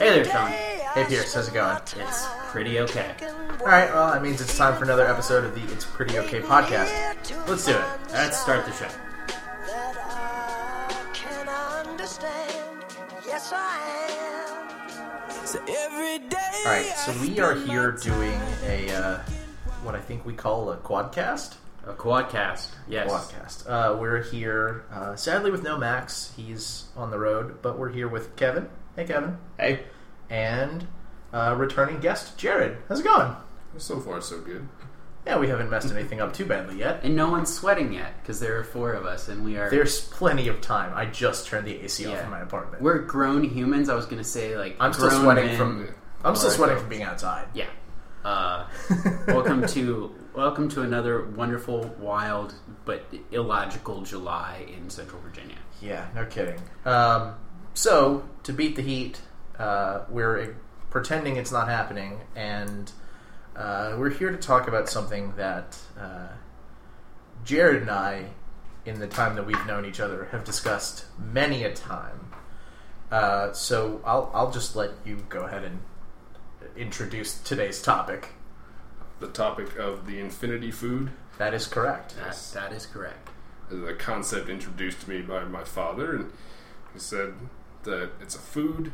Hey there, Sean. Hey Pierce, how's it going? It's pretty okay. Alright, well, that means it's time for another episode of the It's Pretty Okay podcast. Let's do it. Let's start the show. Alright, so we are here doing a, uh, what I think we call a quadcast? A quadcast. Yes. Quadcast. Uh, we're here, uh, sadly with no Max. He's on the road, but we're here with Kevin. Hey, Kevin. Hey. And uh, returning guest, Jared. How's it going? So far, so good. Yeah, we haven't messed anything up too badly yet. And no one's sweating yet because there are four of us, and we are There's plenty of time. I just turned the AC off in my apartment. we're grown humans. I was gonna say like I'm still grown sweating men. from. I'm still or- sweating from being outside. Yeah. Uh, welcome to welcome to another wonderful, wild but illogical July in Central Virginia. Yeah, no kidding. Um, so to beat the heat, uh, we're pretending it's not happening, and uh, we're here to talk about something that uh, Jared and I, in the time that we've known each other, have discussed many a time. Uh, so I'll I'll just let you go ahead and introduce today's topic. The topic of the infinity food That is correct. That, that is correct. The concept introduced to me by my father, and he said that it's a food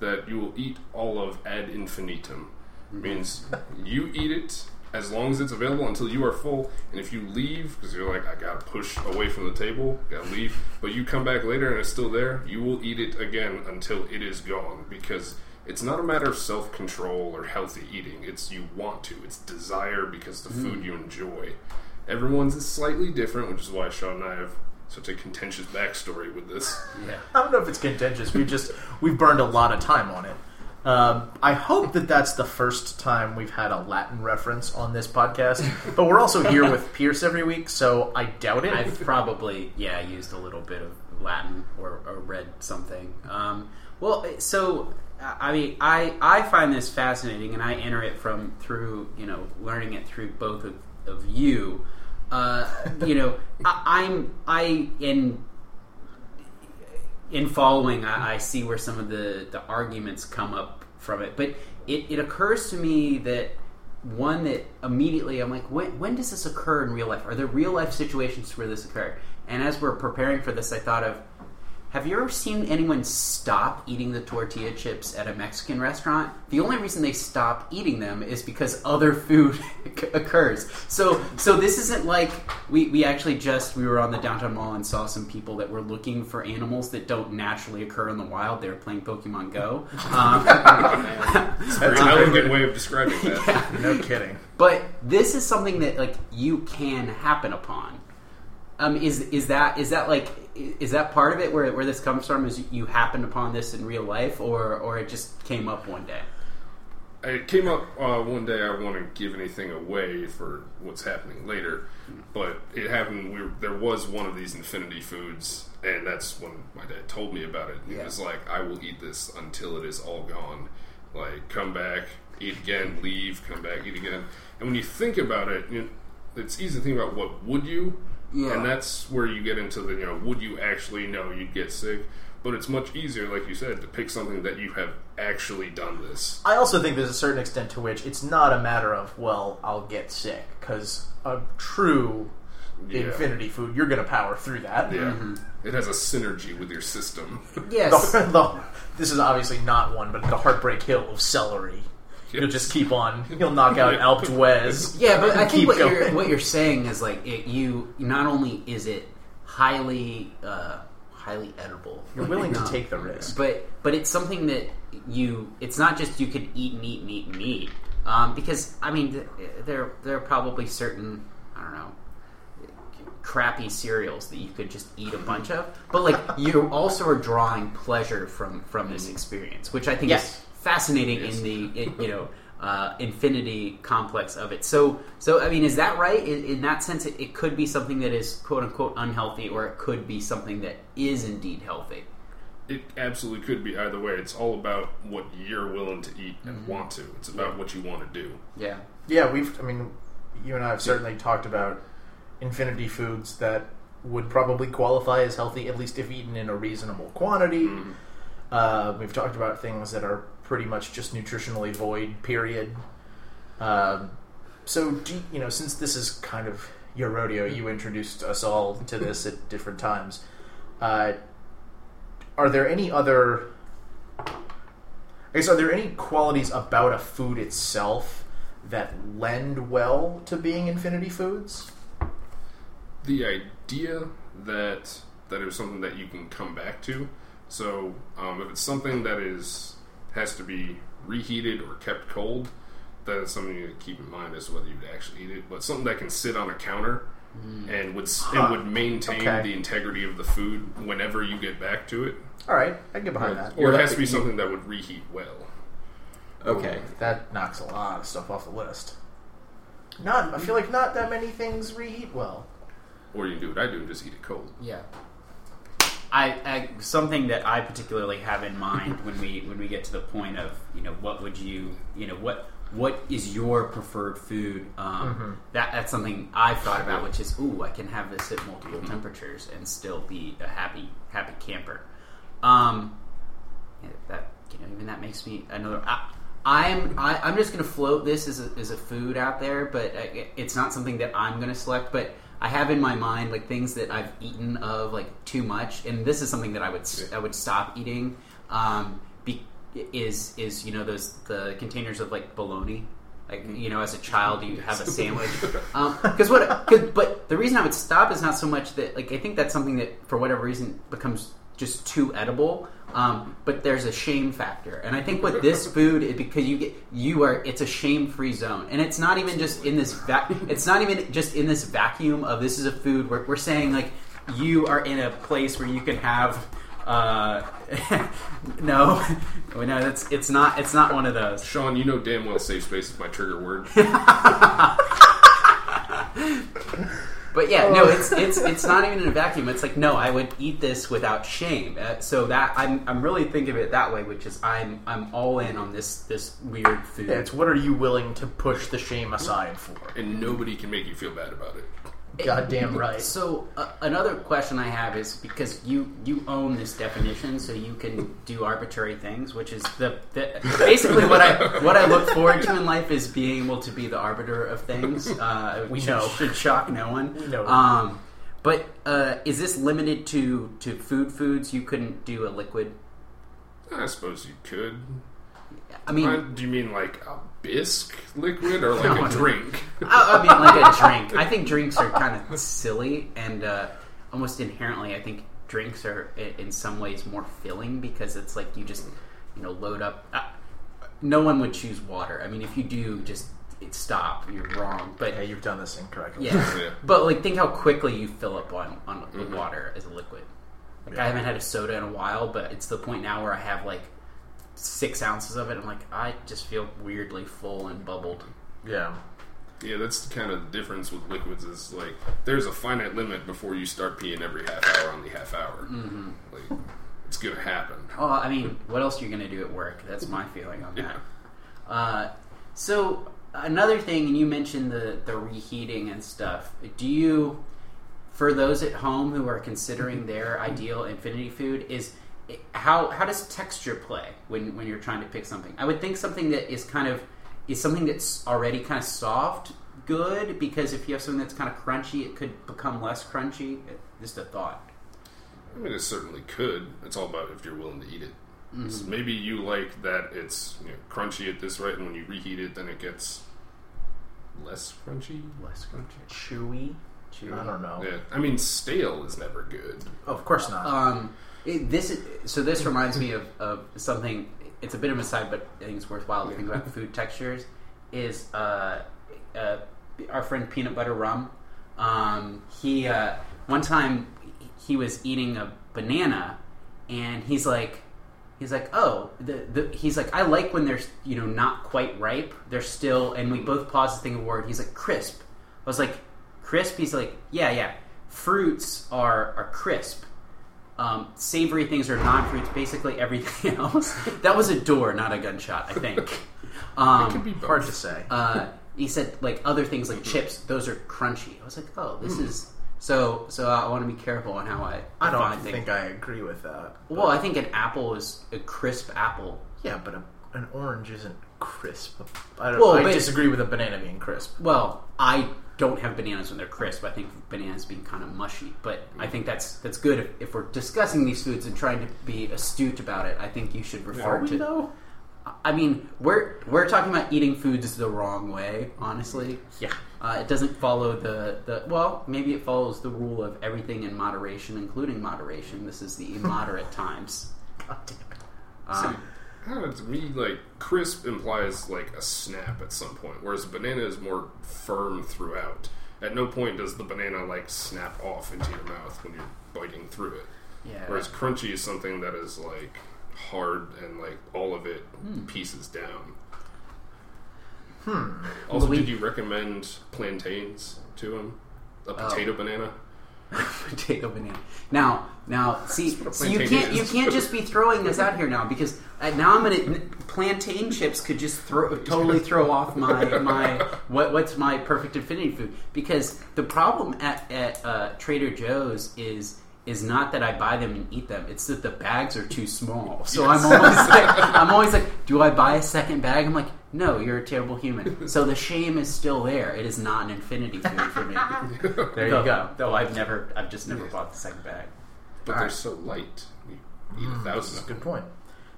that you will eat all of ad infinitum. Mm-hmm. Means you eat it as long as it's available until you are full, and if you leave because you're like I gotta push away from the table, gotta leave, but you come back later and it's still there, you will eat it again until it is gone because. It's not a matter of self control or healthy eating. It's you want to. It's desire because the mm-hmm. food you enjoy. Everyone's is slightly different, which is why Sean and I have such a contentious backstory with this. Yeah. I don't know if it's contentious. We just we've burned a lot of time on it. Um, I hope that that's the first time we've had a Latin reference on this podcast. But we're also here with Pierce every week, so I doubt it. I've probably yeah used a little bit of Latin or, or read something. Um, well, so I mean, I I find this fascinating, and I enter it from through you know learning it through both of, of you. Uh, you know, I, I'm I in in following, I, I see where some of the, the arguments come up from it. But it, it occurs to me that one that immediately I'm like, when, when does this occur in real life? Are there real life situations where this occurred? And as we're preparing for this, I thought of have you ever seen anyone stop eating the tortilla chips at a Mexican restaurant? The only reason they stop eating them is because other food occurs. So, so this isn't like we, we actually just we were on the downtown mall and saw some people that were looking for animals that don't naturally occur in the wild. They were playing Pokemon Go. Um, Very elegant way of describing that. no kidding. but this is something that like you can happen upon. Um, is is that is that like is that part of it where where this comes from? Is you happened upon this in real life, or or it just came up one day? It came up uh, one day. I don't want to give anything away for what's happening later, but it happened. We were, there was one of these infinity foods, and that's when my dad told me about it. He Yeah. was like, "I will eat this until it is all gone. Like, come back, eat again, leave, come back, eat again." And when you think about it, you it's easy to think about what would you, Yeah. and that's where you get into the you know, would you actually know you'd get sick? But it's much easier, like you said, to pick something that you have actually done this. I also think there's a certain extent to which it's not a matter of well, I'll get sick because a true Yeah. infinity food, you're going to power through that. Yeah, mm-hmm. it has a synergy with your system. Yes. The, the, this is obviously not one, but the heartbreak hill of celery. You'll just keep on. You'll knock out Alpe d'Huez. Yeah, but I think keep what going. you're what you're saying is like it, you not only is it highly uh, highly edible, You're willing to take the risk. but but it's something that you it's not just you could eat and eat and eat and eat um, because I mean th- there there are probably certain I don't know crappy cereals that you could just eat a bunch of but like you also are drawing pleasure from from this experience which I think Yes. is fascinating in the in, you know uh, infinity complex of it so so I mean is that right in, in that sense it, it could be something that is quote unquote unhealthy or it could be something that is indeed healthy It absolutely could be either way. It's all about what you're willing to eat and Mm-hmm. want to. It's about what you want to do. yeah Yeah, we've. I mean, you and I have certainly talked about infinity foods that would probably qualify as healthy, at least if eaten in a reasonable quantity. Uh, we've talked about things that are pretty much just nutritionally void. Period. Um, so, do you, know, since this is kind of your rodeo, you introduced us all to this at different times. Uh, are there any other? I guess are there any qualities about a food itself that lend well to being infinity foods? the idea that that it was something that you can come back to. So um, if it's something that is has to be reheated or kept cold, that is something to keep in mind as to whether you'd actually eat it. But something that can sit on a counter mm. and would s Huh. and would maintain Okay. the integrity of the food whenever you get back to it. All right, I can get behind that. Or it has to be you- something that would reheat well. Okay. That knocks a lot of stuff off the list. Not, I feel like not that many things reheat well. Or you can do what I do and just eat it cold. Yeah. I, I something that I particularly have in mind when we when we get to the point of you know what would you you know what what is your preferred food? Um, that that's something I've thought about which is ooh I can have this at multiple temperatures and still be a happy happy camper. Um, yeah, that you know even that makes me another I, I'm I, I'm just gonna float this as a, as a food out there but it's not something that I'm gonna select but I have in my mind like things that I've eaten of like too much and this is something that I would I would stop eating um, be, is is you know those the containers of like bologna. Like you know as a child you have a sandwich. Because what cause, but the reason I would stop is not so much that like I think that's something that for whatever reason becomes just too edible um, but there's a shame factor and I think with this food it, because you get you are it's a shame free zone and it's not even just in this it's not even just in this vacuum of this is a food where we're saying like you are in a place where you can have uh, no, no, that's it's not. It's not one of those. Sean, you know damn well safe space is my trigger word. But yeah, no, it's it's it's not even in a vacuum. It's like no, I would eat this without shame. Uh, so that I'm I'm really thinking of it that way, which is I'm I'm all in on this this weird food. Yeah, it's what are you willing to push the shame aside for? and nobody can make you feel bad about it. Goddamn right. So uh, another question I have is because you you own this definition, so you can do arbitrary things, which is the, the basically what I what I look forward to in life is being able to be the arbiter of things. Uh, We should, know. should shock no one. We know. Um, but uh, is this limited to to food foods? You couldn't do a liquid. I suppose you could. I mean, Uh, do you mean like a bisque liquid or like No, a drink? I, I mean, like a drink. I think drinks are kind of silly, and uh, almost inherently, I think drinks are in some ways more filling because it's like you just, you know, load up. Uh, no one would choose water. I mean, if you do, just stop. You're wrong. But Yeah, you've done this incorrectly. yeah, Yeah. but like think how quickly you fill up on on the Mhm. water as a liquid. Like Yeah. I haven't had a soda in a while, but it's the point now where I have like six ounces of it. I'm like, I just feel weirdly full and bubbled. Yeah. Yeah, that's kind of the difference with liquids. Is like there's a finite limit before you start peeing every half hour on the half hour. Mm-hmm. Like it's gonna happen. Oh, I mean, what else are you going to do at work? That's my feeling on that. Yeah. Uh, so another thing, and you mentioned the the reheating and stuff. Do you, for those at home who are considering their ideal infinity food, is how how does texture play when when you're trying to pick something? I would think something that is kind of is something that's already kind of soft good because if you have something that's kind of crunchy, it could become less crunchy. Just a thought. I mean, it certainly could. It's all about if you're willing to eat it. So maybe you like that it's you know, crunchy at this rate, and when you reheat it, then it gets less crunchy. Less crunchy. Chewy. I don't know. Yeah, I mean, stale is never good. Oh, of course not. Um, it, this is, so this reminds me of, of something. It's a bit of a side, but I think it's worthwhile to think about food textures. Is uh, uh, our friend Peanut Butter Rum? Um, he uh, one time he was eating a banana, and he's like, he's like, oh, the, the he's like, I like when they're you know not quite ripe. They're still, and we both paused to think of a word. He's like crisp. I was like, crisp. He's like, yeah, yeah. Fruits are are crisp. Um, savory things are non-fruits. Basically everything else. that was a door, not a gunshot. I think. Um, It could be both. Hard to say. uh, he said like other things like chips; those are crunchy. I was like, oh, this is So so I want to be careful on how I I don't think things. I agree with that. Well, I think an apple is a crisp apple. Yeah, but a, an orange isn't crisp. I don't. Well, I disagree with a banana being crisp. Well, I don't have bananas when they're crisp. I think bananas being kind of mushy, but I think that's that's good if, if we're discussing these foods and trying to be astute about it. I think you should refer to. though? I mean, we're we're talking about eating foods the wrong way. Honestly, Yeah. uh, it doesn't follow the the well. Maybe it follows the rule of everything in moderation, including moderation. This is the immoderate times. God damn it. Um, Don't to me, like crisp implies like a snap at some point, whereas a banana is more firm throughout. At no point does the banana like snap off into your mouth when you're biting through it. yeah. Whereas crunchy is something that is like hard and like all of it pieces down. Hmm. Also, Louis- did you recommend plantains to him? A potato banana? potato banana. Now, now, see, so you can't you can't just be throwing this out here now because uh, now I'm gonna plantain chips could just throw totally throw off my my what what's my perfect infinity food because the problem at at uh, Trader Joe's is. Is not that I buy them and eat them; it's that the bags are too small. So Yes. I'm always like, I'm always like, do I buy a second bag? I'm like, no, you're a terrible human. So the shame is still there. It is not an infinity food for me. There Though- you go. Though I've never, I've just never bought the second bag. But All they're right. so light. You eat a That's a good point.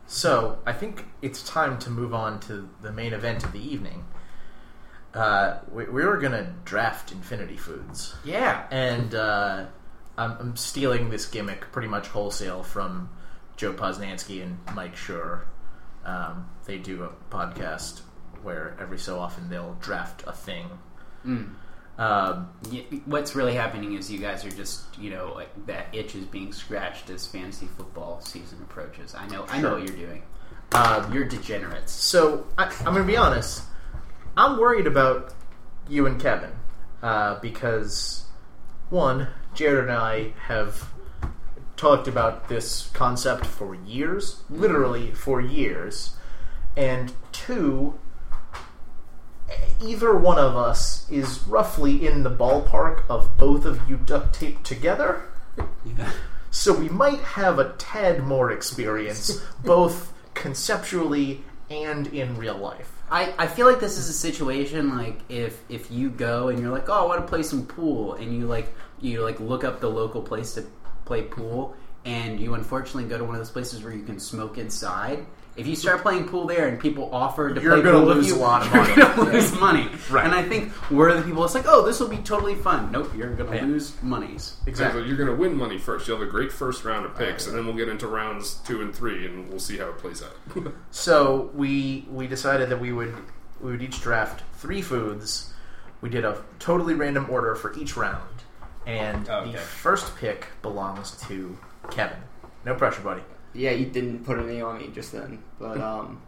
So I think it's time to move on to the main event of the evening. Uh, we, we were going to draft Infinity Foods, Yeah. and uh, I'm, I'm stealing this gimmick pretty much wholesale from Joe Posnanski and Mike Schur. Um, they do a podcast where every so often they'll draft a thing. Mm. Um, Y- What's really happening is you guys are just, you know, like that itch is being scratched as fantasy football season approaches. I know, I know what you're doing. um, You're degenerates. So I, I'm going to be honest. I'm worried about you and Kevin uh, because one, Jared and I have talked about this concept for years, literally for years, and two, either one of us is roughly in the ballpark of both of you duct taped together. Yeah. So we might have a tad more experience, both conceptually and in real life. I, I feel like this is a situation like if if you go and you're like, oh, I want to play some pool, and you like you like look up the local place to play pool, and you unfortunately go to one of those places where you can smoke inside. If you start playing pool there and people offer to You're play gonna pool with lose you, a lot of you're money. gonna lose money. Right. And I think we're the people. It's like, oh, this will be totally fun. Nope, you're gonna Yeah. lose monies. Exactly. You're going to win money first. You'll have a great first round of picks, and then we'll get into rounds two and three, and we'll see how it plays out. So we we decided that we would we would each draft three foods. We did a totally random order for each round, and Oh, okay. the first pick belongs to Kevin. No pressure, buddy. Yeah, you didn't put any on me just then, but um,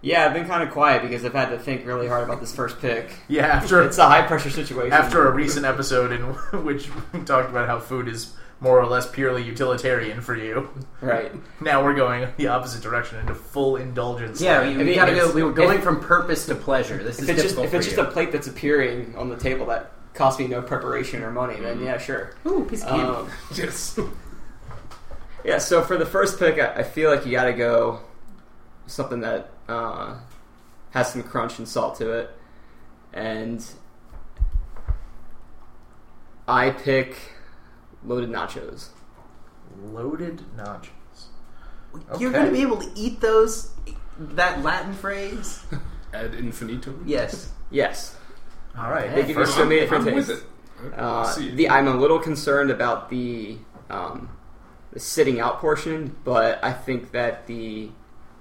yeah, I've been kind of quiet because I've had to think really hard about this first pick. Yeah, after It's a high pressure situation. after a recent episode in which we talked about how food is more or less purely utilitarian for you. right, Now we're going the opposite direction into full indulgence. Yeah, we, we mean, gotta go. We were going if- from purpose to pleasure. This is if it's just difficult if it's just you. a plate that's appearing on the table that costs me no preparation or money, then yeah, sure. Ooh, piece of candy. Um, yes. Yeah, so for the first pick, I, I feel like you got to go something that uh, has some crunch and salt to it, and I pick loaded nachos. Loaded nachos. You're gonna be able to eat those. That Latin phrase. Ad infinitum. Yes. Yes, All right. They give you first so many I'm, different I'm with tastes. it. I- I Uh, the I'm a little concerned about the um, the sitting out portion, but I think that the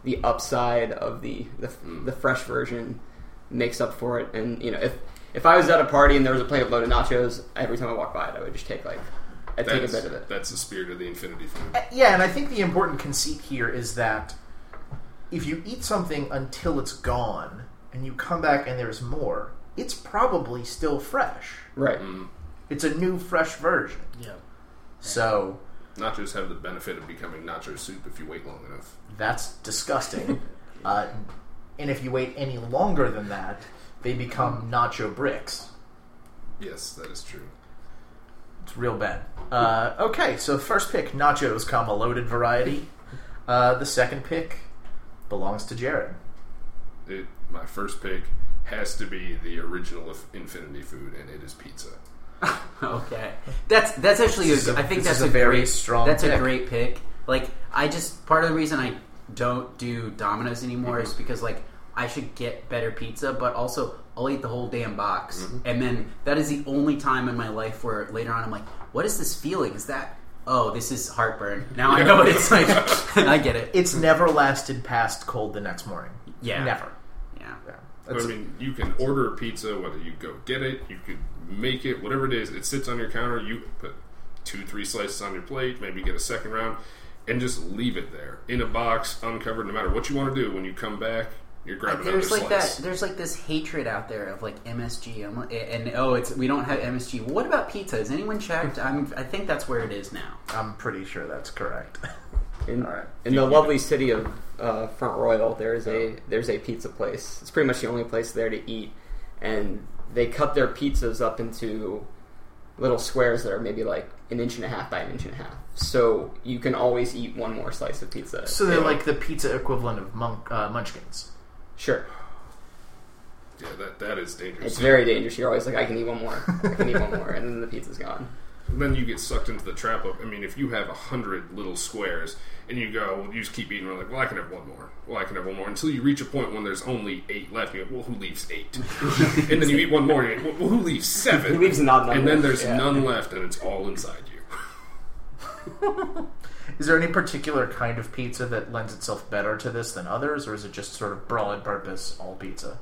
the upside of the the, Mm. the fresh version makes up for it. And you know, if if I was at a party and there was a plate of loaded nachos, every time I walked by it, I would just take like I'd take a bit of it. that's the spirit of the infinity food. Uh, Yeah, and I think the important conceit here is that if you eat something until it's gone and you come back and there's more, it's probably still fresh. Right. Mm. It's a new, fresh version. Yeah. So Nachos have the benefit of becoming nacho soup if you wait long enough. that's disgusting. uh, and if you wait any longer than that, they become nacho bricks. Yes, that is true. It's real bad. Uh, okay, so first pick nachos, comma loaded variety. Uh, the second pick belongs to Jared. It, my first pick has to be the original of Infinity Food, and it is pizza. Okay, that's that's actually. This a, a- I think that's a, a very great, strong That's a pick. great pick. Like I just part of the reason I don't do Domino's anymore Mm-hmm. is because like I should get better pizza, but also I'll eat the whole damn box, Mm-hmm. and then that is the only time in my life where later on I'm like, what is this feeling? Is that oh, this is heartburn? Now I know what it's like. I get it. It's never lasted past cold the next morning. Yeah. Never. Yeah. Yeah. I mean, you can order pizza, whether you go get it, you could make it, whatever it is. It sits on your counter. You put two, three slices on your plate, maybe get a second round, and just leave it there in a box, uncovered. No matter what you want to do, when you come back, you're grabbing There's like slice. that. There's like this hatred out there of like MSG. I'm, and oh, it's we don't have MSG. Well, what about pizza? Has anyone checked? I'm. I think that's where it is now. I'm pretty sure that's correct. In, All right. in the lovely city of uh, Front Royal, there's a there's a pizza place. It's pretty much the only place there to eat, and they cut their pizzas up into little squares that are maybe like an inch and a half by an inch and a half. So you can always eat one more slice of pizza. So they're like the pizza equivalent of monk, uh, munchkins. sure, yeah, that that is dangerous. it's very dangerous. You're always like, I can eat one more, I can eat one more, and then the pizza's gone. Then you get sucked into the trap of. I mean, if you have a hundred little squares and you go, you just keep eating. We're like, well, I can have one more. Well, I can have one more until you reach a point when there's only eight left. You go, well, who leaves eight? and then you eat one more. And you go, well, who leaves seven? Who leaves not none And then there's Yeah. none left, and it's all inside you. Is there any particular kind of pizza that lends itself better to this than others, or is it just sort of broad purpose all pizza?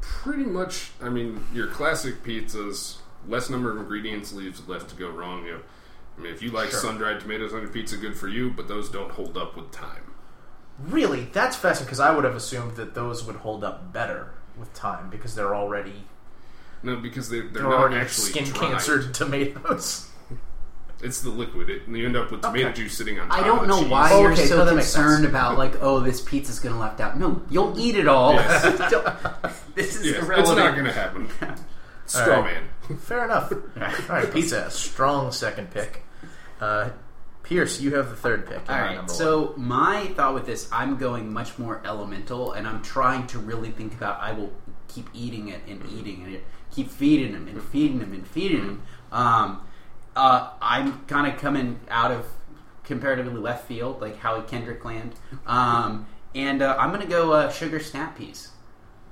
Pretty much. I mean, your classic pizzas, less number of ingredients leaves left to go wrong. You know, I mean, if you like Sure. sun-dried tomatoes on your pizza, good for you. But those don't hold up with time. Really, that's fascinating because I would have assumed that those would hold up better with time because they're already No, because they, they're, they're not already actually skin dried. cancered tomatoes. It's the liquid. It, you end up with tomato Okay. juice sitting on top I don't of know cheese. why Oh, you're okay, so so concerned about like, oh, this pizza's gonna left out. No, you'll eat it all. Yes. This is Yes, it's not going to happen. Straw All right. man. Fair enough. All right, pizza, strong second pick. Uh, Pierce, you have the third pick. All You're right. number So my thought with this, I'm going much more elemental, and I'm trying to really think about. I will keep eating it and eating it, keep feeding him and feeding him and feeding him. Um, uh, I'm kind of coming out of comparatively left field, like Howie Kendrick land, um, and uh, I'm going to go uh, sugar snap peas.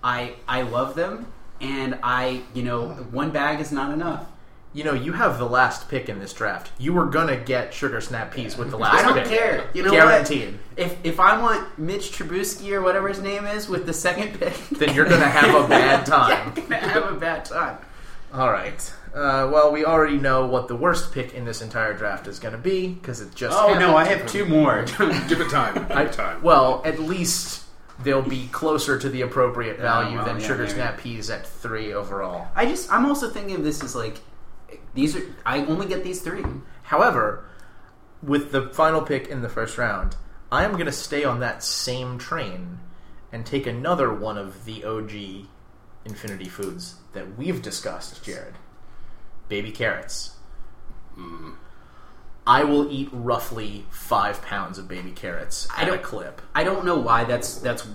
I I love them, and I you know one bag is not enough. You know, you have the last pick in this draft. You were gonna get sugar snap peas with the last pick. I don't pick. care. You know Guaranteed. what? If if I want Mitch Trubisky or whatever his name is with the second pick, Then you're gonna have a bad time. I'm gonna have a bad time. All right. Uh, well, we already know what the worst pick in this entire draft is going to be because it just. Oh no, I have two more. Give it time. Give it time. Well, at least they'll be closer to the appropriate value well, than yeah, sugar maybe. snap peas at three overall. I just I'm also thinking of this as like these are I only get these three. However, with the final pick in the first round, I am going to stay on that same train and take another one of the OG Infinity Foods that we've discussed, Jared. Baby carrots. Mm. I will eat roughly five pounds of baby carrots I at a don't- clip. I don't know why that's that's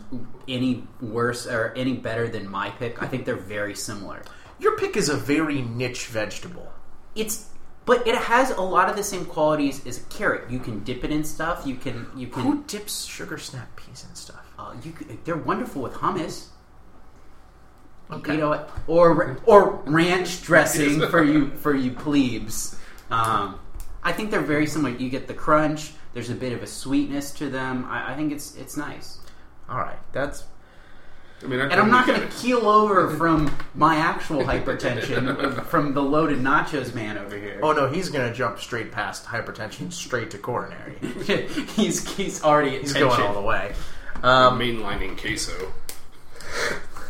any worse or any better than my pick. I think they're very similar. Your pick is a very niche vegetable. It's but it has a lot of the same qualities as a carrot. You can dip it in stuff. You can you can Who dips sugar snap peas and stuff? Uh, you could, they're wonderful with hummus. Okay. You know? Or or ranch dressing for you for you plebes. Um, I think they're very similar. You get the crunch. There's a bit of a sweetness to them. I, I think it's it's nice. All right, that's I mean, I And I'm not going to keel over from my actual hypertension from the loaded nachos man over here. Oh no, he's gonna jump straight past hypertension, straight to coronary. he's he's already He's tension. going all the way. Um, mainlining queso.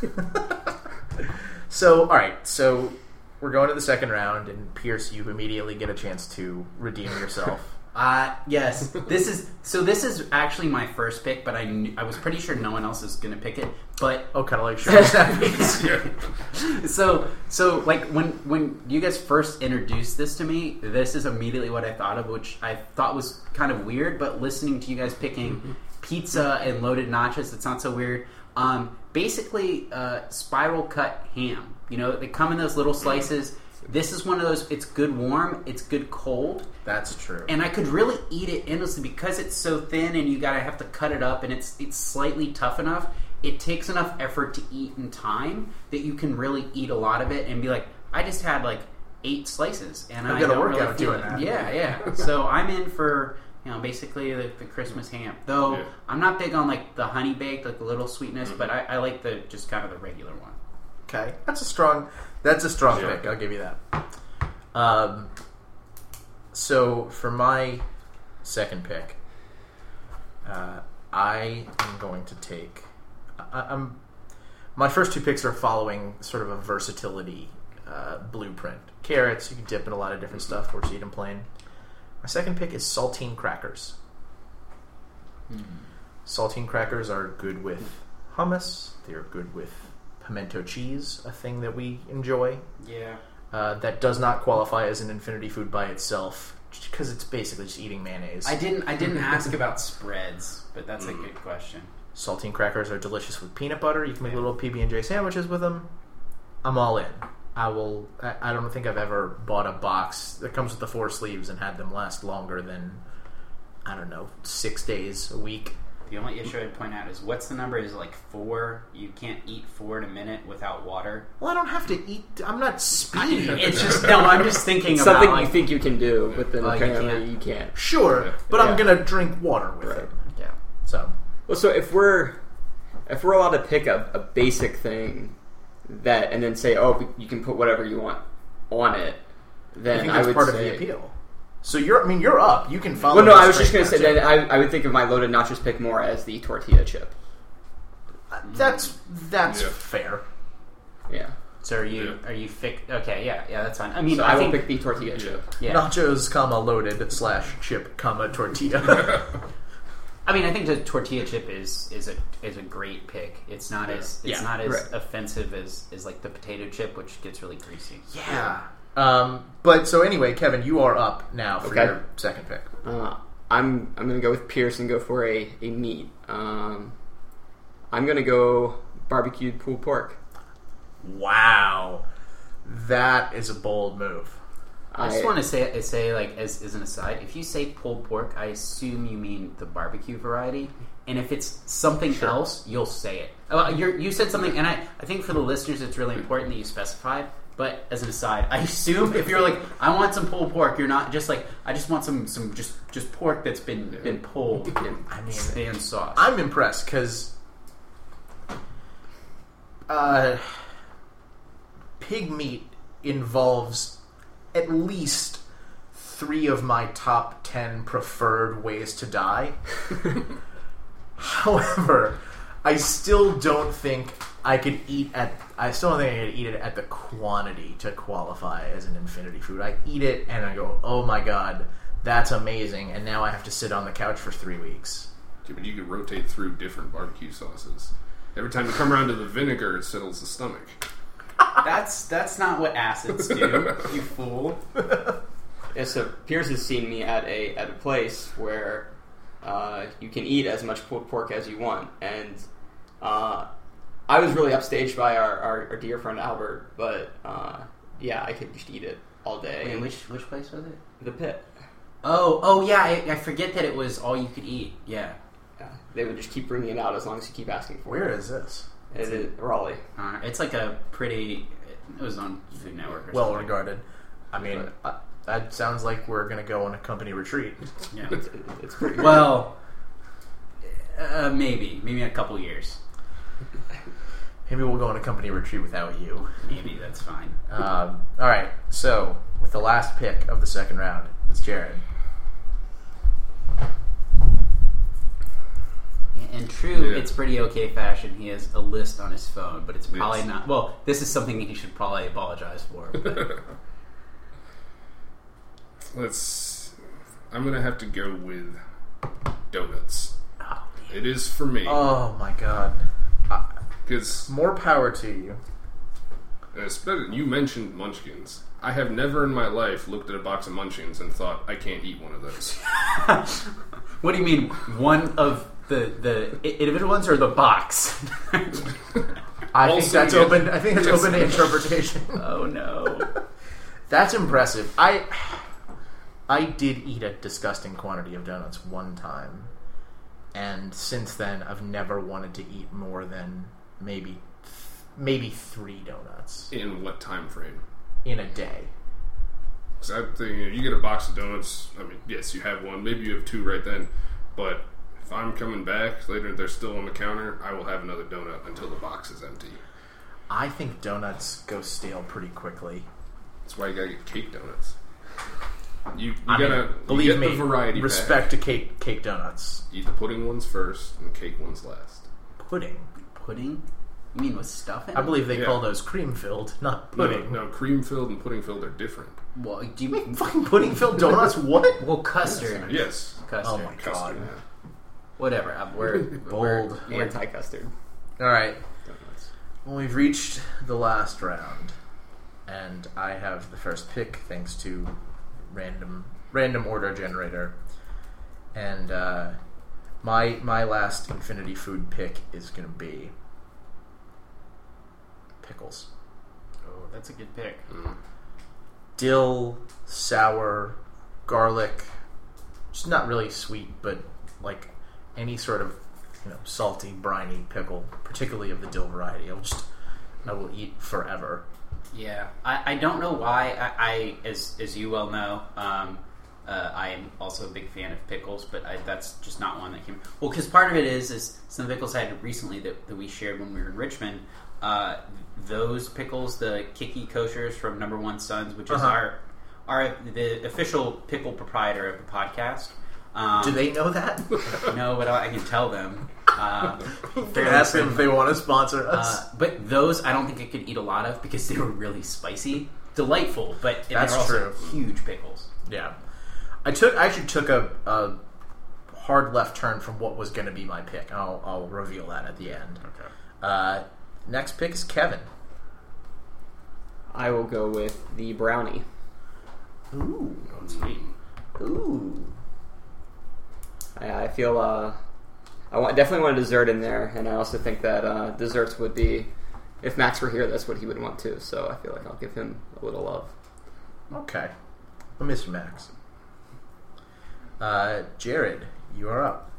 so, all right, so we're going to the second round, and Pierce, you immediately get a chance to redeem yourself. Uh, yes. This is so. This is actually my first pick, but I knew, I was pretty sure no one else is going to pick it. But Oh, kind of like. Yeah. so so like when when you guys first introduced this to me, this is immediately what I thought of, which I thought was kind of weird. But listening to you guys picking pizza and loaded nachos, it's not so weird. Um, basically, uh, spiral cut ham. You know, they come in those little slices. This is one of those. It's good warm. It's good cold That's true. and I could really eat it endlessly because it's so thin and you gotta have to cut it up and it's it's slightly tough enough. It takes enough effort to eat in time that you can really eat a lot of it and be like, I just had like eight slices and I've I got a really workout doing it. that. Yeah, yeah. so I'm in for you know basically the, the Christmas ham. Though Yeah. I'm not big on like the honey baked, like the little sweetness, Mm-hmm. but I, I like the just kind of the regular one. Okay, that's a strong. That's a strong Yeah. pick. I'll give you that. Um, so for my second pick, uh, I am going to take. I, I'm. My first two picks are following sort of a versatility uh, blueprint. Carrots, you can dip in a lot of different stuff, or just eat them plain. My second pick is saltine crackers. Saltine crackers are good with hummus. They are good with pimento cheese, a thing that we enjoy. Yeah. Uh, that does not qualify as an infinity food by itself because it's basically just eating mayonnaise. I didn't I didn't ask about spreads, but that's Mm. a good question. Saltine crackers are delicious with peanut butter. You can make little PB and J sandwiches with them. I'm all in. I will. I, I don't think I've ever bought a box that comes with the four sleeves and had them last longer than I don't know six days a week. The only issue I'd point out is what's the number is like four. You can't eat four in a minute without water. Well, I don't have to eat. I'm not speedy. It's just no. I'm just thinking Something about you like, think you can do, but then Oh, you apparently can't. you can't. Sure, but I'm Yeah. gonna drink water with Right. it. yeah. So Well, so if we're if we're allowed to pick a, a basic thing that and then say, oh, you can put whatever you want on it, I then think I, that's would part say. of the appeal. So you're. I mean, you're up. You can follow. Well, no, I was just going to say that I, I would think of my loaded nachos pick more as the tortilla chip. That's that's Yeah. fair. Yeah. So are you are you fix? Okay, yeah, yeah, that's fine. I mean, So I, I, will think pick the tortilla chip. yeah. Nachos, comma loaded slash chip, comma tortilla. I mean, I think the tortilla chip is is a is a great pick. It's not as it's Yeah, not as right. offensive as as like the potato chip, which gets really greasy. yeah. Um, but so anyway, Kevin, you are up now for Okay. your second pick. Uh, I'm I'm going to go with Pierce and go for a, a meat. Um, I'm going to go barbecued pulled pork. Wow, that is a bold move. I just want to say say like as, as an aside, if you say pulled pork, I assume you mean the barbecue variety. And if it's something else, you'll say it. Uh, you're, you said something, and I, I think for the listeners, it's really important that you specify. But as an aside, I assume if you're like, I want some pulled pork, you're not just like, I just want some some just just pork that's been been pulled and, I mean, and sauce. I'm impressed because uh, pig meat involves at least three of my top ten preferred ways to die. However, I still don't think I could eat at. I still don't think I could eat it at the quantity to qualify as an infinity food. I eat it and I go, "Oh my god, that's amazing!" And now I have to sit on the couch for three weeks. Yeah, but you can rotate through different barbecue sauces. Every time you come around to the vinegar, it settles the stomach. That's that's not what acids do, you fool. Yeah, so Pierce has seen me at a at a place where uh, you can eat as much pulled pork as you want, and uh, I was really upstaged by our, our, our dear friend Albert, but uh, yeah, I could just eat it all day. Wait, which which place was it? the pit? Oh, oh yeah, I, I forget that it was all you could eat. Yeah, Yeah, they would just keep bringing it out as long as you keep asking for Where it. is this? It is Raleigh. uh, it's like a pretty. It was on Food Network. Or well something. regarded. I mean, uh, that sounds like we're going to go on a company retreat. Yeah. It's, it's pretty. well, uh, maybe maybe in a couple years. Maybe we'll go on a company retreat without you. Maybe that's fine. Um, all right. So, with the last pick of the second round, it's Jared. In true, Yeah. it's pretty okay fashion. He has a list on his phone, but it's probably Yes. not. Well, this is something he should probably apologize for. Let's I'm gonna have to go with donuts. It is for me Oh my god. Because More power to you. Uh, you mentioned Munchkins. I have never in my life looked at a box of Munchkins and thought I can't eat one of those. What do you mean? One of the the i- individual ones or the box? I Also, think that's yes. open. I think that's Yes. open to interpretation. oh no! That's impressive. I I did eat a disgusting quantity of donuts one time, and since then I've never wanted to eat more than maybe maybe three donuts In what time frame? in a day. Because I think you, know, you get a box of donuts. I mean, yes, you have one. Maybe you have two right then. But if I'm coming back later, they're still on the counter. I will have another donut until the box is empty. I think donuts go stale pretty quickly. That's why you gotta get cake donuts. You, you I mean, gotta you Believe get me, the variety. respect to cake cake donuts. Eat the pudding ones first, and the cake ones last. Pudding. Pudding? You mean with stuff in it? I believe they Yeah. call those cream filled, not pudding. No, no, cream filled and pudding filled are different. Well, do you mean Fucking pudding filled donuts? What? well custard? Yes, Custard. Oh my custard. God. Whatever. We're Bold. We're, Anti custard All right. donuts. Well, we've reached the last round, and I have the first pick thanks to random random order generator, and uh, my my last infinity food pick is going to be pickles, oh, that's a good pick. dill, sour, garlic. Just not really sweet, but like any sort of you know salty, briny pickle, particularly of the dill variety. I'll just I will eat forever. Yeah, I, I don't know why. I, I as as you well know, um, uh, I am also a big fan of pickles, but I, that's just not one that came. Well, because part of it is is some pickles I had recently that, that we shared when we were in Richmond. Uh, those pickles, the Kiki Koshers from Number One Sons, which is Uh-huh. our our the official pickle proprietor of the podcast. Um, Do they know that? No, but I, I can tell them. Um, They ask them if they want to sponsor us. uh, but those I don't think I could eat a lot of because they were really spicy, delightful, but That's they're also true. huge pickles. yeah, I took. I actually took a, a hard left turn from what was going to be my pick. I'll, I'll reveal that at the end. Okay. Uh, next pick is Kevin. I will go with the brownie. Ooh, Oh, sweet. ooh. I, I feel uh, I want, definitely want a dessert in there, and I also think that uh, desserts would be, if Max were here, that's what he would want too. So I feel like I'll give him a little love. Okay, well, Mr. Max. Uh, Jared, you are up.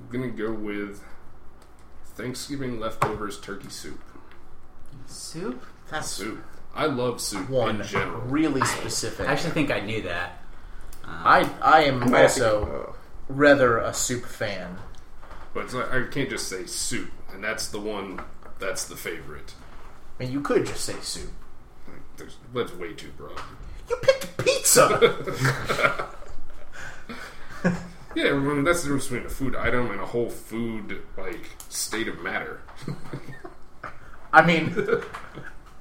I'm gonna go with Thanksgiving leftovers turkey soup. Soup? That's Soup. I love soup one in general. really specific. I actually think I knew that. Um, I I am I might have to also rather a soup fan. But it's like, I can't just say soup, and that's the one. That's the favorite. I mean, you could just say soup. Like, there's, that's way too broad. You picked pizza. Yeah, I mean, that's the difference between a food item and a whole food like state of matter. I mean,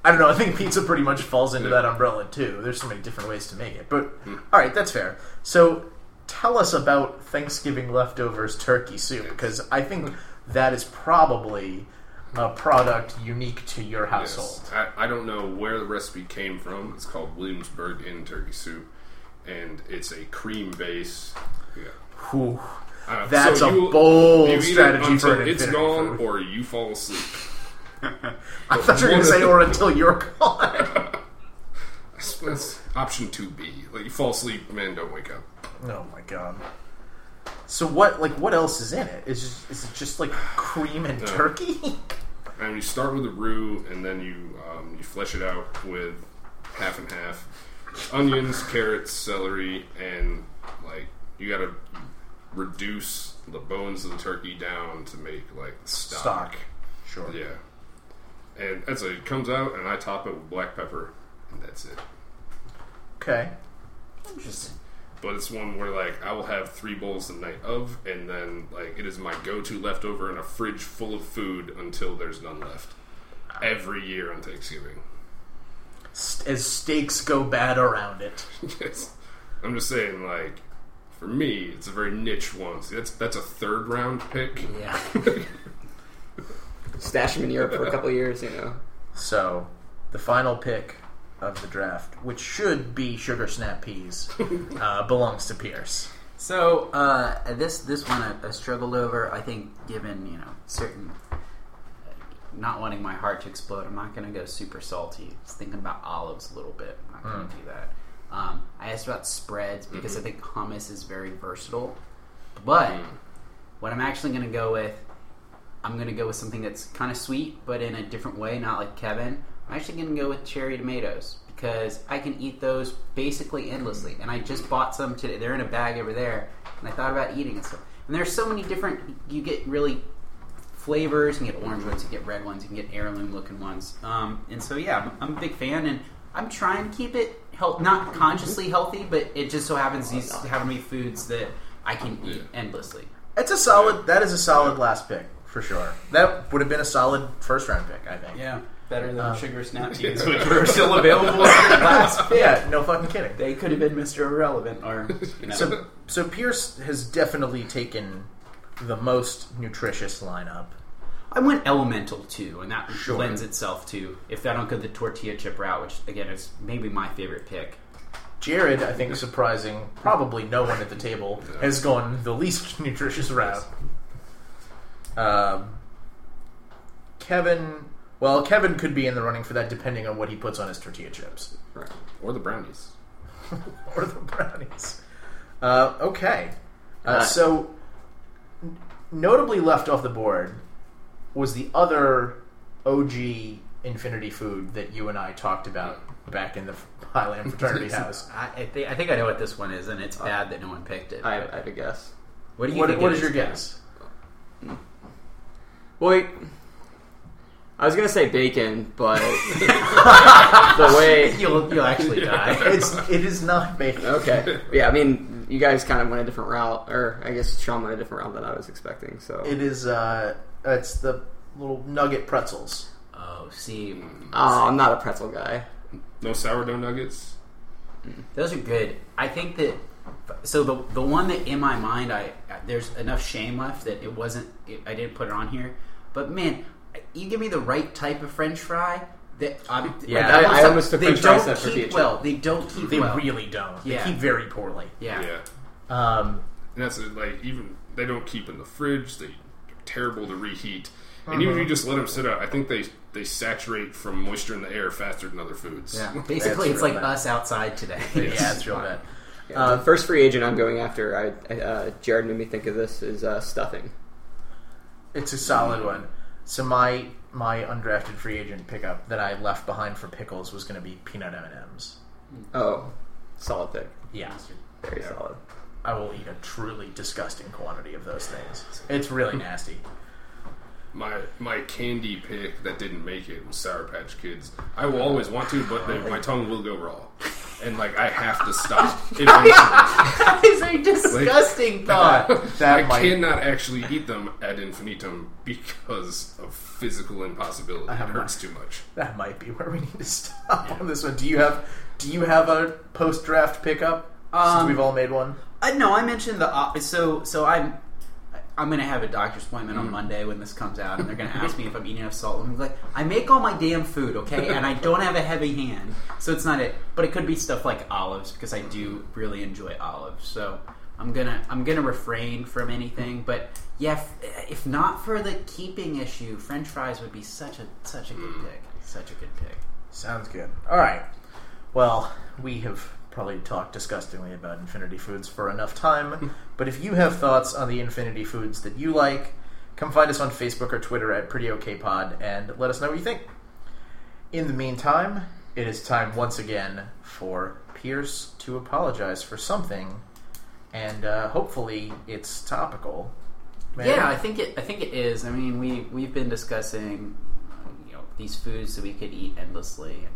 I don't know. I think pizza pretty much falls into that umbrella too. There's so many different ways to make it. But hmm. all right, that's fair. So tell us about Thanksgiving leftovers turkey soup because I think that is probably a product unique to your household. Yes. I, I don't know where the recipe came from. It's called Williamsburg Inn turkey soup, and it's a cream base. Yeah. Whew. Uh, That's so a you- bold you it strategy until for it's gone, food. or you fall asleep. I thought you were going to say, or until you're gone. That's, option two B. Like you fall asleep, man, don't wake up. oh my god. So what? Like, what else is in it? Is just, is it just like cream and No. turkey? And you start with the roux, and then you um, you flesh it out with half and half onions, carrots, celery, and like you got to reduce the bones of the turkey down to make like stock. Stock. Sure. Yeah, and that's it. It comes out, and I top it with black pepper, and that's it. Okay. Interesting. But it's one where like I will have three bowls the night of, and then like it is my go-to leftover in a fridge full of food until there's none left. Every year on Thanksgiving. As steaks go bad around it. yes. I'm just saying, like, for me, it's a very niche one. See, that's that's a third round pick. Yeah. Stash him in Europe for a couple of years, you know. So, the final pick of the draft, which should be sugar snap peas, uh, belongs to Pierce. So uh, this this one I, I struggled over. I think, given you know certain not wanting my heart to explode, I'm not going to go super salty. I was thinking about olives a little bit. I'm not going to do that. Um, I asked about spreads because I think hummus is very versatile. But what I'm actually going to go with, I'm going to go with something that's kind of sweet, but in a different way, not like Kevin. I'm actually going to go with cherry tomatoes because I can eat those basically endlessly. And I just bought some today. They're in a bag over there, and I thought about eating it. So, and there's so many different. You get really flavors. You can get orange ones, you can get red ones, you can get heirloom looking ones. Um, and so yeah, I'm, I'm a big fan, and I'm trying to keep it health, not consciously healthy, but it just so happens these happen to be foods that I can eat endlessly. It's a solid. That is a solid last pick for sure. That would have been a solid first round pick, I think. Yeah, better than Um, sugar snap peas, which were still available last pick. Yeah, no fucking kidding. They could have been Mr. Irrelevant, or you know. So, so Pierce has definitely taken the most nutritious lineup. I went elemental too, and that Sure. lends itself to if I don't go the tortilla chip route, which again is maybe my favorite pick. Jared, I think, surprising, probably no one at the table has gone the least nutritious route. Um, Kevin, well, Kevin could be in the running for that depending on what he puts on his tortilla chips Right. Or the brownies. or the brownies. Uh, okay, uh, so n- notably left off the board was the other OG Infinity food that you and I talked about back in the Highland fraternity house. I, I, think, I think I know what this one is, and it's bad that no one picked it. I, I have a guess. what do you What, think? what it is your guess? Well, I was gonna say bacon, but the way. You'll you'll actually die. It's it is not bacon. Okay. Yeah, I mean, you guys kind of went a different route, or I guess Sean went a different route than I was expecting. So. It is uh, it's the little nugget pretzels. Oh, see, Oh, I'm not a pretzel guy. No sourdough nuggets. those are good. I think that. So the the one that in my mind, I there's enough shame left that it wasn't. It, I didn't put it on here. But man, you give me the right type of French fry. That I'm, Yeah, like, I- I almost took they French fries don't keep chip. well. They don't keep They well. really don't. Yeah. They keep very poorly. yeah. Yeah. Um, And that's it, like even they don't keep in the fridge. They, they're terrible to reheat. And even if you just let them sit out, I think they they saturate from moisture in the air faster than other foods. Yeah, basically, it's like bad. us outside today. yeah, it's real bad. Yeah, Uh, the first free agent I'm going after, I, I, uh, Jared made me think of this, is uh, stuffing. It's a solid one. So my my undrafted free agent pickup that I left behind for pickles was going to be peanut M and M's. Oh, solid pick. Yeah, Very solid. I will eat a truly disgusting quantity of those things. It's really nasty. My my candy pick that didn't make it was Sour Patch Kids. I will always want to, but they, my tongue will go raw, and like I have to stop that is a disgusting thought. That I might- cannot actually eat them ad infinitum because of physical impossibility. I It have hurts too much. That might be where we need to stop on this one. Do you have Do you have a post draft pickup? Since Um, we've all made one. I no, I mentioned the op- so so I'm I'm gonna have a doctor's appointment Mm. on Monday when this comes out, and they're gonna ask me if I'm eating enough salt. And I'm like, I make all my damn food, okay, and I don't have a heavy hand, so it's not it. But it could be stuff like olives because I do really enjoy olives. So I'm gonna I'm gonna refrain from anything. But yeah, if, if not for the keeping issue, French fries would be such a such a good pick, such a good pick. Sounds good. All right. Well, we have probably talked disgustingly about Infinity Foods for enough time. but if you have thoughts on the Infinity Foods that you like, come find us on Facebook or Twitter at Pretty OK Pod and let us know what you think. In the meantime, it is time once again for Pierce to apologize for something, and uh, hopefully it's topical. Yeah, I think it. I think it is. I mean, we we've been discussing, you know, these foods that we could eat endlessly, and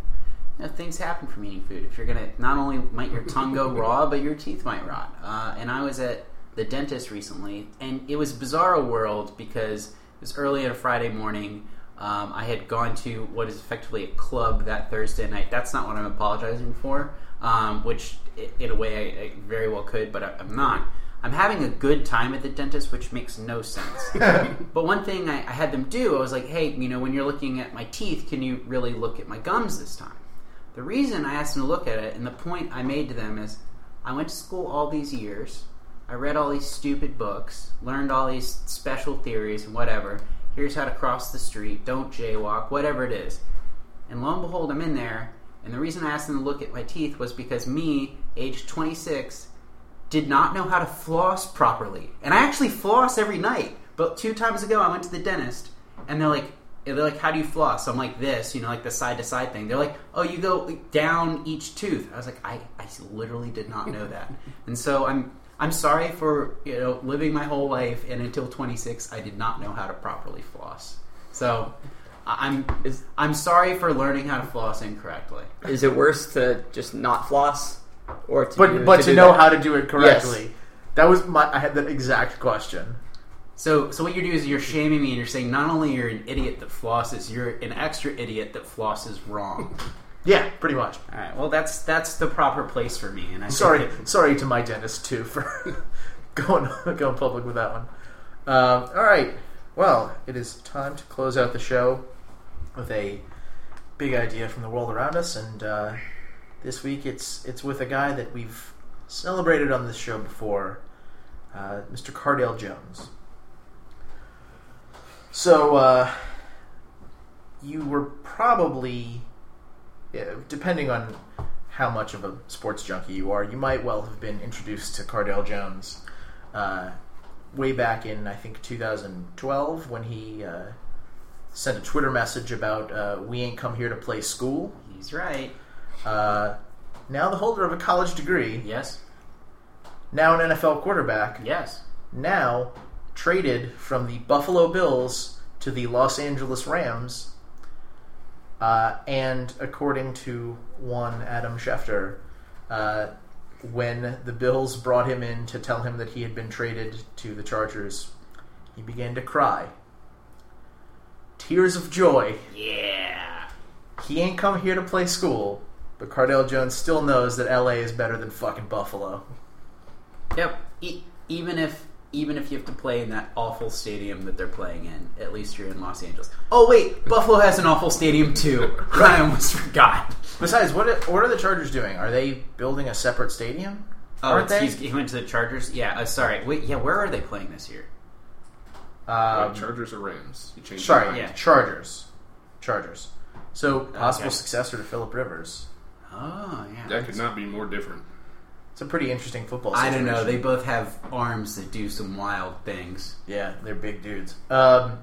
you know, things happen from eating food. If you're gonna, not only might your tongue go raw, but your teeth might rot. Uh, and I was at the dentist recently, and it was bizarro world because it was early on a Friday morning. Um, I had gone to what is effectively a club that Thursday night. That's not what I'm apologizing for. Um, which in a way I, I very well could, but I, I'm not. I'm having a good time at the dentist, which makes no sense. but one thing I, I had them do, I was like, hey, you know, when you're looking at my teeth, can you really look at my gums this time? The reason I asked them to look at it, and the point I made to them is, I went to school all these years. I read all these stupid books, learned all these special theories and whatever. Here's how to cross the street, don't jaywalk, whatever it is. And lo and behold, I'm in there. And the reason I asked them to look at my teeth was because me, age 26, did not know how to floss properly. And I actually floss every night. But two times ago, I went to the dentist, and they're like, they're like, how do you floss? I'm like this, you know, like the side to side thing. They're like, oh, you go down each tooth. I was like, I, I literally did not know that. And so I'm, I'm sorry for you know living my whole life, and until 26, I did not know how to properly floss. So I- I'm, Is I'm sorry for learning how to floss incorrectly. is it worse to just not floss, or to But do- but to, do know that? how to do it correctly. That was my. I had that exact question. So, so what you're doing is you're shaming me, and you're saying not only you're an idiot that flosses, you're an extra idiot that flosses wrong. Yeah, pretty much. All right. Well, that's that's the proper place for me. And I Sorry, that- sorry to my dentist too for going going public with that one. Um, all right. Well, it is time to close out the show with a big idea from the world around us, and uh, this week it's it's with a guy that we've celebrated on this show before, uh, Mr. Cardale Jones. So, uh, you were probably, yeah, depending on how much of a sports junkie you are, you might well have been introduced to Cardale Jones uh, way back in, I think, 2012 when he uh, sent a Twitter message about uh, "We ain't come here to play school." he's right. Uh, now the holder of a college degree, Yes. now an NFL quarterback, Yes. now traded from the Buffalo Bills to the Los Angeles Rams. Uh, and according to one Adam Schefter, uh, when the Bills brought him in to tell him that he had been traded to the Chargers, he began to cry. Tears of joy. Yeah. He ain't come here to play school, but Cardale Jones still knows that LA is better than fucking Buffalo. Yep. E- even if even if you have to play in that awful stadium that they're playing in, at least you're in Los Angeles. Oh wait, Buffalo has an awful stadium too. I almost forgot. Besides, what are, what are the Chargers doing? Are they building a separate stadium? Oh, Aren't they? he's- he went to the Chargers. Yeah. Uh, sorry. Wait. Yeah. Where are they playing this year? Um, Wait, Chargers or Rams? You changed sorry, mind. yeah. Chargers. Chargers. So possible Okay. successor to Philip Rivers. Oh yeah. That could not be more different. It's a pretty interesting football. I don't know. They both have arms that do some wild things. yeah, they're big dudes. Um,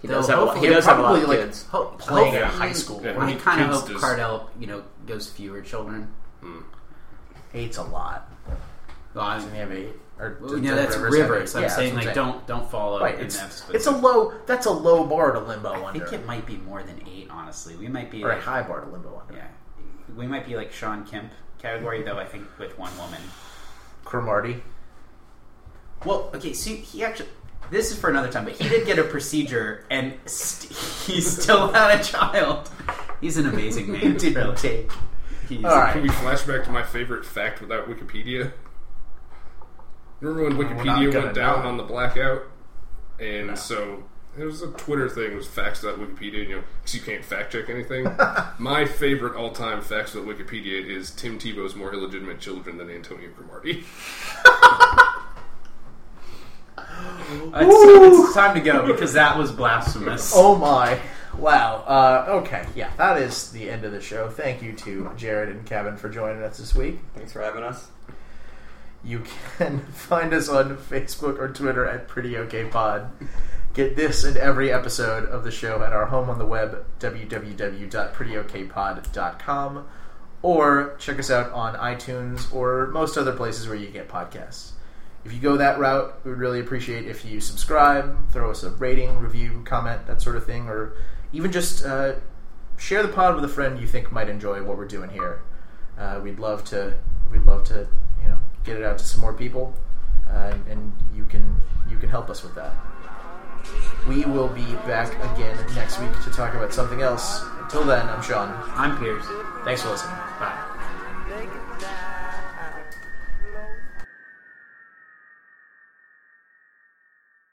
He does have a lot, he hopefully does have a lot of like, kids. Ho- playing at a high school. Yeah. I kind of kids hope does- Cardale, you know, goes fewer children. Hmm. eight's a lot. Well, I'm, have eight? Or well, does you know, that's Rivers have Rivers. eight? I'm Yeah, saying like what I'm don't don't follow. Right, in it's, that it's a low. That's a low bar to limbo I under, think it might be more than eight. Honestly, we might be or a high bar to limbo under. yeah, we might be like Shawn Kemp category though. I think with one woman. Cromartie. Well, okay, so he actually. This is for another time, but he did get a procedure, and st- he still had a child. He's an amazing man. Didn't really. take. He's, All right. Can we flash back to my favorite fact without Wikipedia? Remember when Wikipedia went down know. on the blackout? And No. so it was a Twitter thing. It was facts about Wikipedia, you know, because you can't fact check anything. my favorite all time facts about Wikipedia is Tim Tebow's more illegitimate children than Antonio Cromartie. It's, it's time to go because that was blasphemous. Oh my. Wow. Uh, okay. Yeah, that is the end of the show. Thank you to Jared and Kevin for joining us this week. Thanks for having us. You can find us on Facebook or Twitter at Pretty Okay Pod. Get this and every episode of the show at our home on the web, www.prettyokpod.com, or check us out on iTunes or most other places where you get podcasts. If you go that route, we would really appreciate if you subscribe, throw us a rating, review, comment, that sort of thing, or even just uh, share the pod with a friend you think might enjoy what we're doing here. Uh, we'd love to. We'd love to, you know, get it out to some more people, uh, and you can you can help us with that. We will be back again next week to talk about something else. Until then, I'm Sean. I'm Pierce. Thanks for listening. Bye.